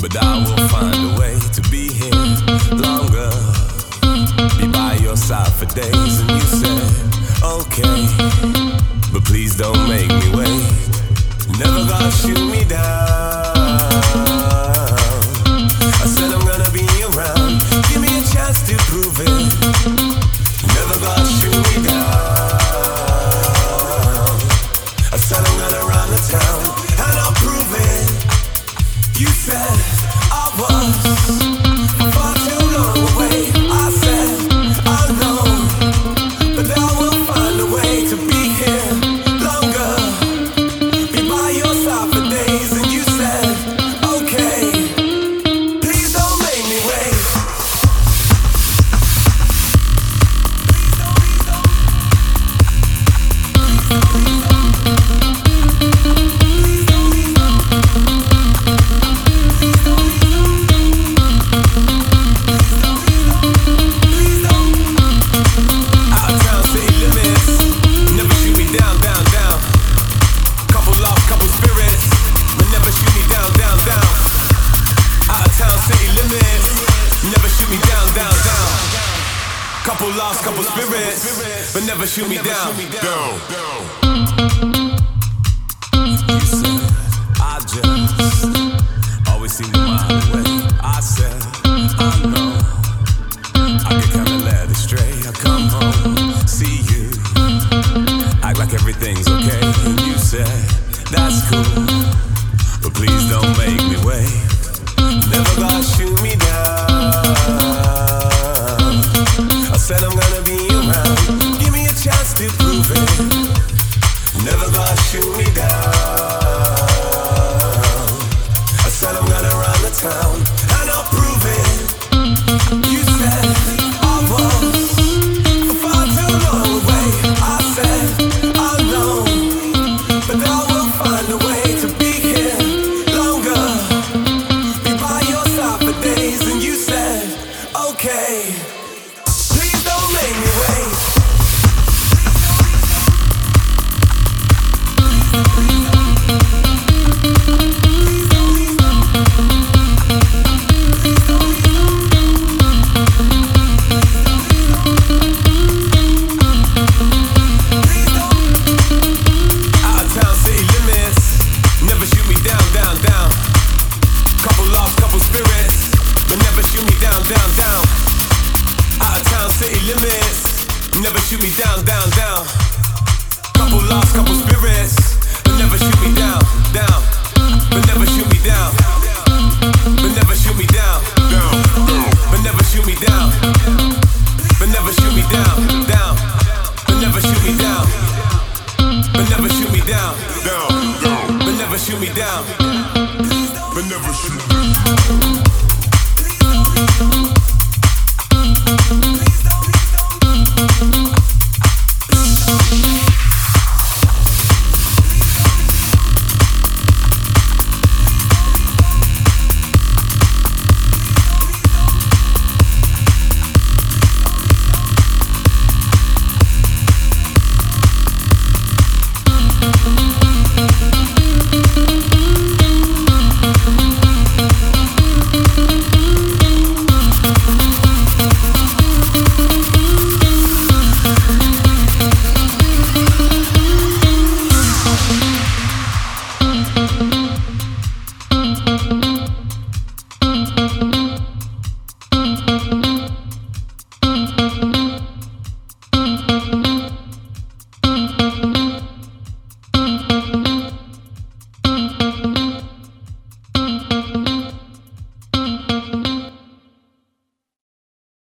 But I will find a way to be here longer. Be by your side for days. And you said, okay. But please don't make me wait. Never gonna shoot me down. I said I'm gonna be around. Give me a chance to prove it. Couple lost, couple spirits, but never shoot me down, down. You But never shoot me down, down. But never shoot me down. But never shoot me down, down. But never shoot me down. But never shoot me down, down. But never shoot me down. But never shoot me down. Down, down. But never shoot me down. But never shoot me down.